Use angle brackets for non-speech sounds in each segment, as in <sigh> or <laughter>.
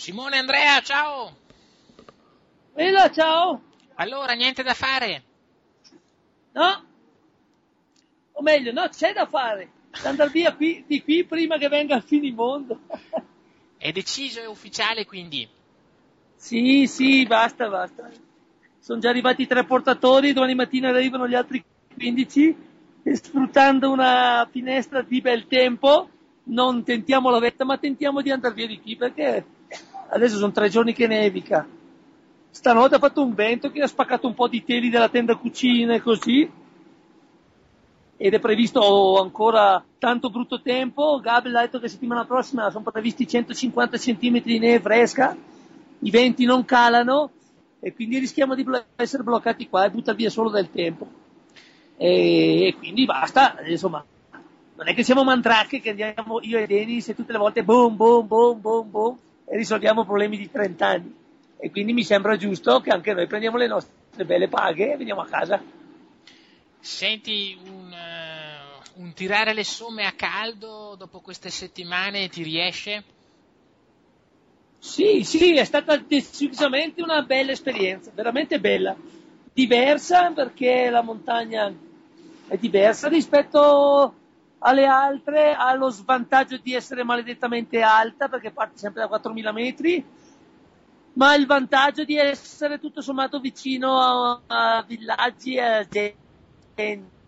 Simone Andrea, ciao! Bella, ciao! Allora, niente da fare? No? O meglio, no, c'è da fare. Andare via qui, di qui prima che venga il finimondo. È deciso, è ufficiale quindi? Sì, sì, basta, basta. Sono già arrivati tre portatori, domani mattina arrivano gli altri 15 e sfruttando una finestra di bel tempo non tentiamo la vetta ma tentiamo di andare via di qui perché adesso sono tre giorni che nevica. Stanotte ha fatto un vento che ha spaccato un po' di teli della tenda cucina e così. Ed è previsto ancora tanto brutto tempo. Gabriel ha detto che settimana prossima sono previsti 150 cm di neve fresca. I venti non calano e quindi rischiamo di essere bloccati qua e buttare via solo del tempo. E, e quindi basta, insomma, non è che siamo mandracche che andiamo io e Denis e tutte le volte boom, boom, boom, boom, boom risolviamo problemi di 30 anni. E quindi mi sembra giusto che anche noi prendiamo le nostre belle paghe e veniamo a casa. Senti, un, uh, un tirare le somme a caldo dopo queste settimane ti riesce? Sì, sì, è stata decisamente una bella esperienza, veramente bella. Diversa perché la montagna è diversa rispetto alle altre, ha lo svantaggio di essere maledettamente alta perché parte sempre da 4000 metri, ma il vantaggio di essere tutto sommato vicino a, a villaggi a gente.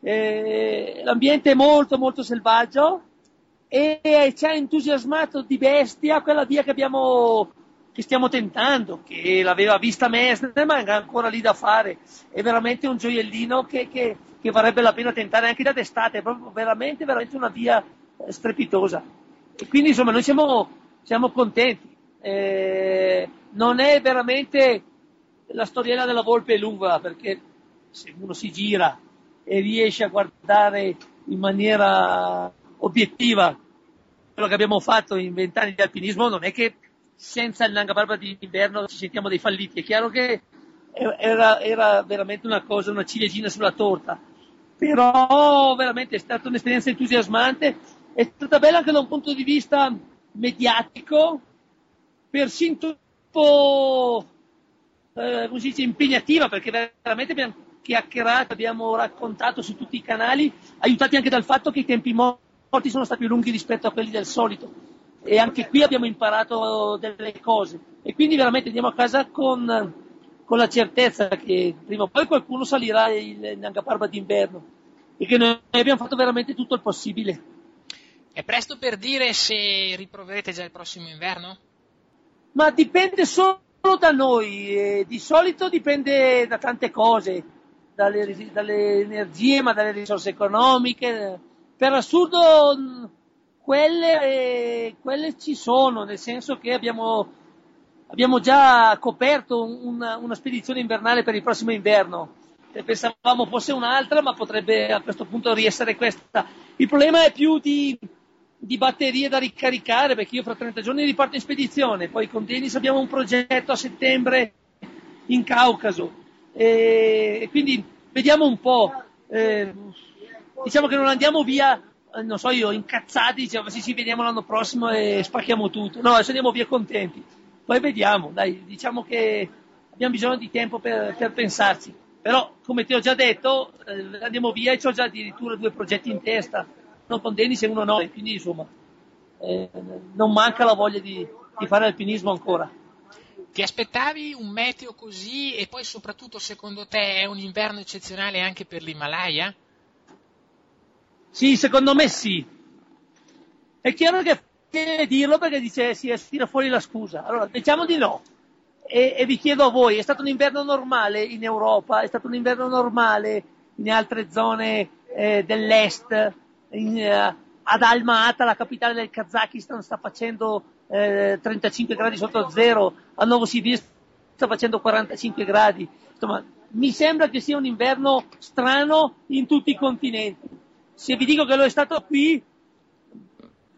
Eh, l'ambiente è molto molto selvaggio e ci ha entusiasmato di bestia quella via che abbiamo che stiamo tentando, che l'aveva vista Messner, ma è ancora lì da fare. È veramente un gioiellino che, che, che varrebbe la pena tentare anche d'estate, è proprio veramente, veramente una via eh, strepitosa. E quindi insomma noi siamo, siamo contenti. Eh, non è veramente la storiella della volpe lunga, perché se uno si gira e riesce a guardare in maniera obiettiva quello che abbiamo fatto in vent'anni di alpinismo non è che senza il Nanga Barba d'inverno ci sentiamo dei falliti. È chiaro che era, era veramente una cosa, una ciliegina sulla torta, però veramente è stata un'esperienza entusiasmante, è stata bella anche da un punto di vista mediatico, persino eh, come si dice, impegnativa, perché veramente abbiamo chiacchierato, abbiamo raccontato su tutti i canali, aiutati anche dal fatto che i tempi morti sono stati più lunghi rispetto a quelli del solito e anche qui abbiamo imparato delle cose. E quindi veramente andiamo a casa con, con la certezza che prima o poi qualcuno salirà il Nanga Parbat d'inverno. E che noi abbiamo fatto veramente tutto il possibile. È presto per dire se riproverete già il prossimo inverno? Ma dipende solo da noi, di solito dipende da tante cose, dalle, dalle energie, ma dalle risorse economiche, per assurdo quelle, eh, quelle, ci sono, nel senso che abbiamo, abbiamo già coperto una, una, spedizione invernale per il prossimo inverno. Pensavamo fosse un'altra, ma potrebbe a questo punto riessere questa. Il problema è più di, di batterie da ricaricare, perché io fra 30 giorni riparto in spedizione, poi con Denis abbiamo un progetto a settembre in Caucaso, e, quindi vediamo un po'. Eh, diciamo che non andiamo via, non so io, incazzati, diciamo sì sì vediamo l'anno prossimo e spacchiamo tutto. No, adesso andiamo via contenti. Poi vediamo, dai, diciamo che abbiamo bisogno di tempo per, per pensarci. Però, come ti ho già detto, eh, andiamo via e ho già addirittura due progetti in testa, non con Denis e uno no, quindi insomma, eh, non manca la voglia di, di fare alpinismo ancora. Ti aspettavi un meteo così e poi soprattutto secondo te è un inverno eccezionale anche per l'Himalaya? Sì, secondo me sì. È chiaro che deve dirlo perché dice si tira fuori la scusa. Allora, diciamo di no. E, e, vi chiedo a voi, è stato un inverno normale in Europa? È stato un inverno normale in altre zone eh, dell'est? In, eh, ad Alma-Ata, la capitale del Kazakistan, sta facendo eh, 35 gradi sotto zero, a Novosibirsk sta facendo 45 gradi. Insomma, mi sembra che sia un inverno strano in tutti i continenti se vi dico che lo è stato qui,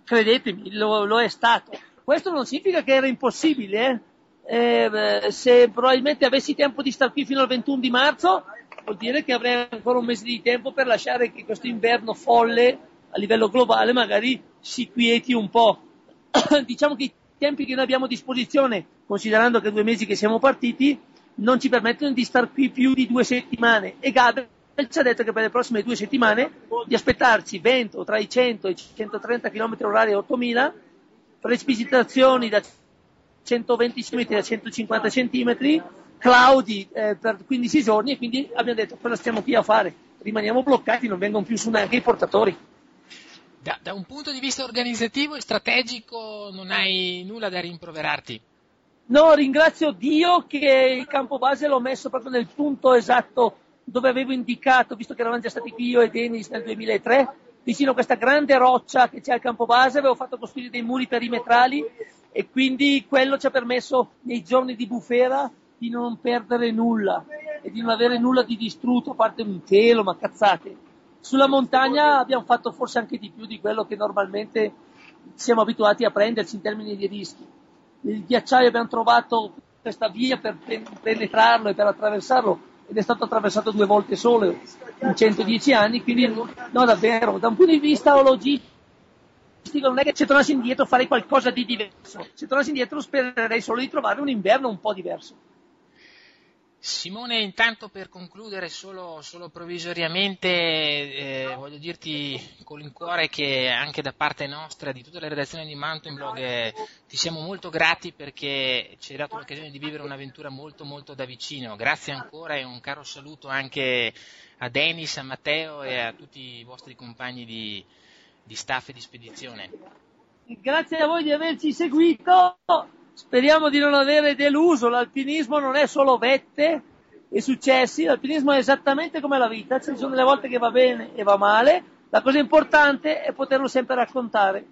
credetemi, lo, lo è stato. Questo non significa che era impossibile, eh? Eh, se probabilmente avessi tempo di stare qui fino al 21 di marzo, vuol dire che avrei ancora un mese di tempo per lasciare che questo inverno folle a livello globale magari si quieti un po'. <coughs> diciamo che i tempi che noi abbiamo a disposizione, considerando che due mesi che siamo partiti, non ci permettono di star qui più di due settimane. E Ci ha detto che per le prossime due settimane di aspettarci vento tra i 100 e i 130 km orari e 8000, precipitazioni da 120 cm a 150 cm, cloudi eh, per 15 giorni e quindi abbiamo detto cosa stiamo qui a fare? Rimaniamo bloccati, non vengono più su neanche i portatori. Da, da un punto di vista organizzativo e strategico non hai nulla da rimproverarti? No, ringrazio Dio che il campo base l'ho messo proprio nel punto esatto dove avevo indicato, visto che eravamo già stati qui io e Denis nel 2003, vicino a questa grande roccia che c'è al campo base, avevo fatto costruire dei muri perimetrali e quindi quello ci ha permesso nei giorni di bufera di non perdere nulla e di non avere nulla di distrutto, a parte un telo, ma cazzate. Sulla montagna abbiamo fatto forse anche di più di quello che normalmente siamo abituati a prenderci in termini di rischi. Il ghiacciaio abbiamo trovato questa via per penetrarlo e per attraversarlo ed è stato attraversato due volte solo in 110 anni, quindi no davvero, da un punto di vista logistico non è che se tornassi indietro farei qualcosa di diverso, se tornassi indietro spererei solo di trovare un inverno un po' diverso. Simone, intanto per concludere solo, solo provvisoriamente, eh, voglio dirti con il cuore che anche da parte nostra, di tutta la redazione di Mountain Blog, eh, ti siamo molto grati perché ci hai dato l'occasione di vivere un'avventura molto molto da vicino. Grazie ancora e un caro saluto anche a Denis, a Matteo e a tutti i vostri compagni di, di staff e di spedizione. Grazie a voi di averci seguito. Speriamo di non avere deluso, l'alpinismo non è solo vette e successi, l'alpinismo è esattamente come la vita, ci sono delle volte che va bene e va male, la cosa importante è poterlo sempre raccontare.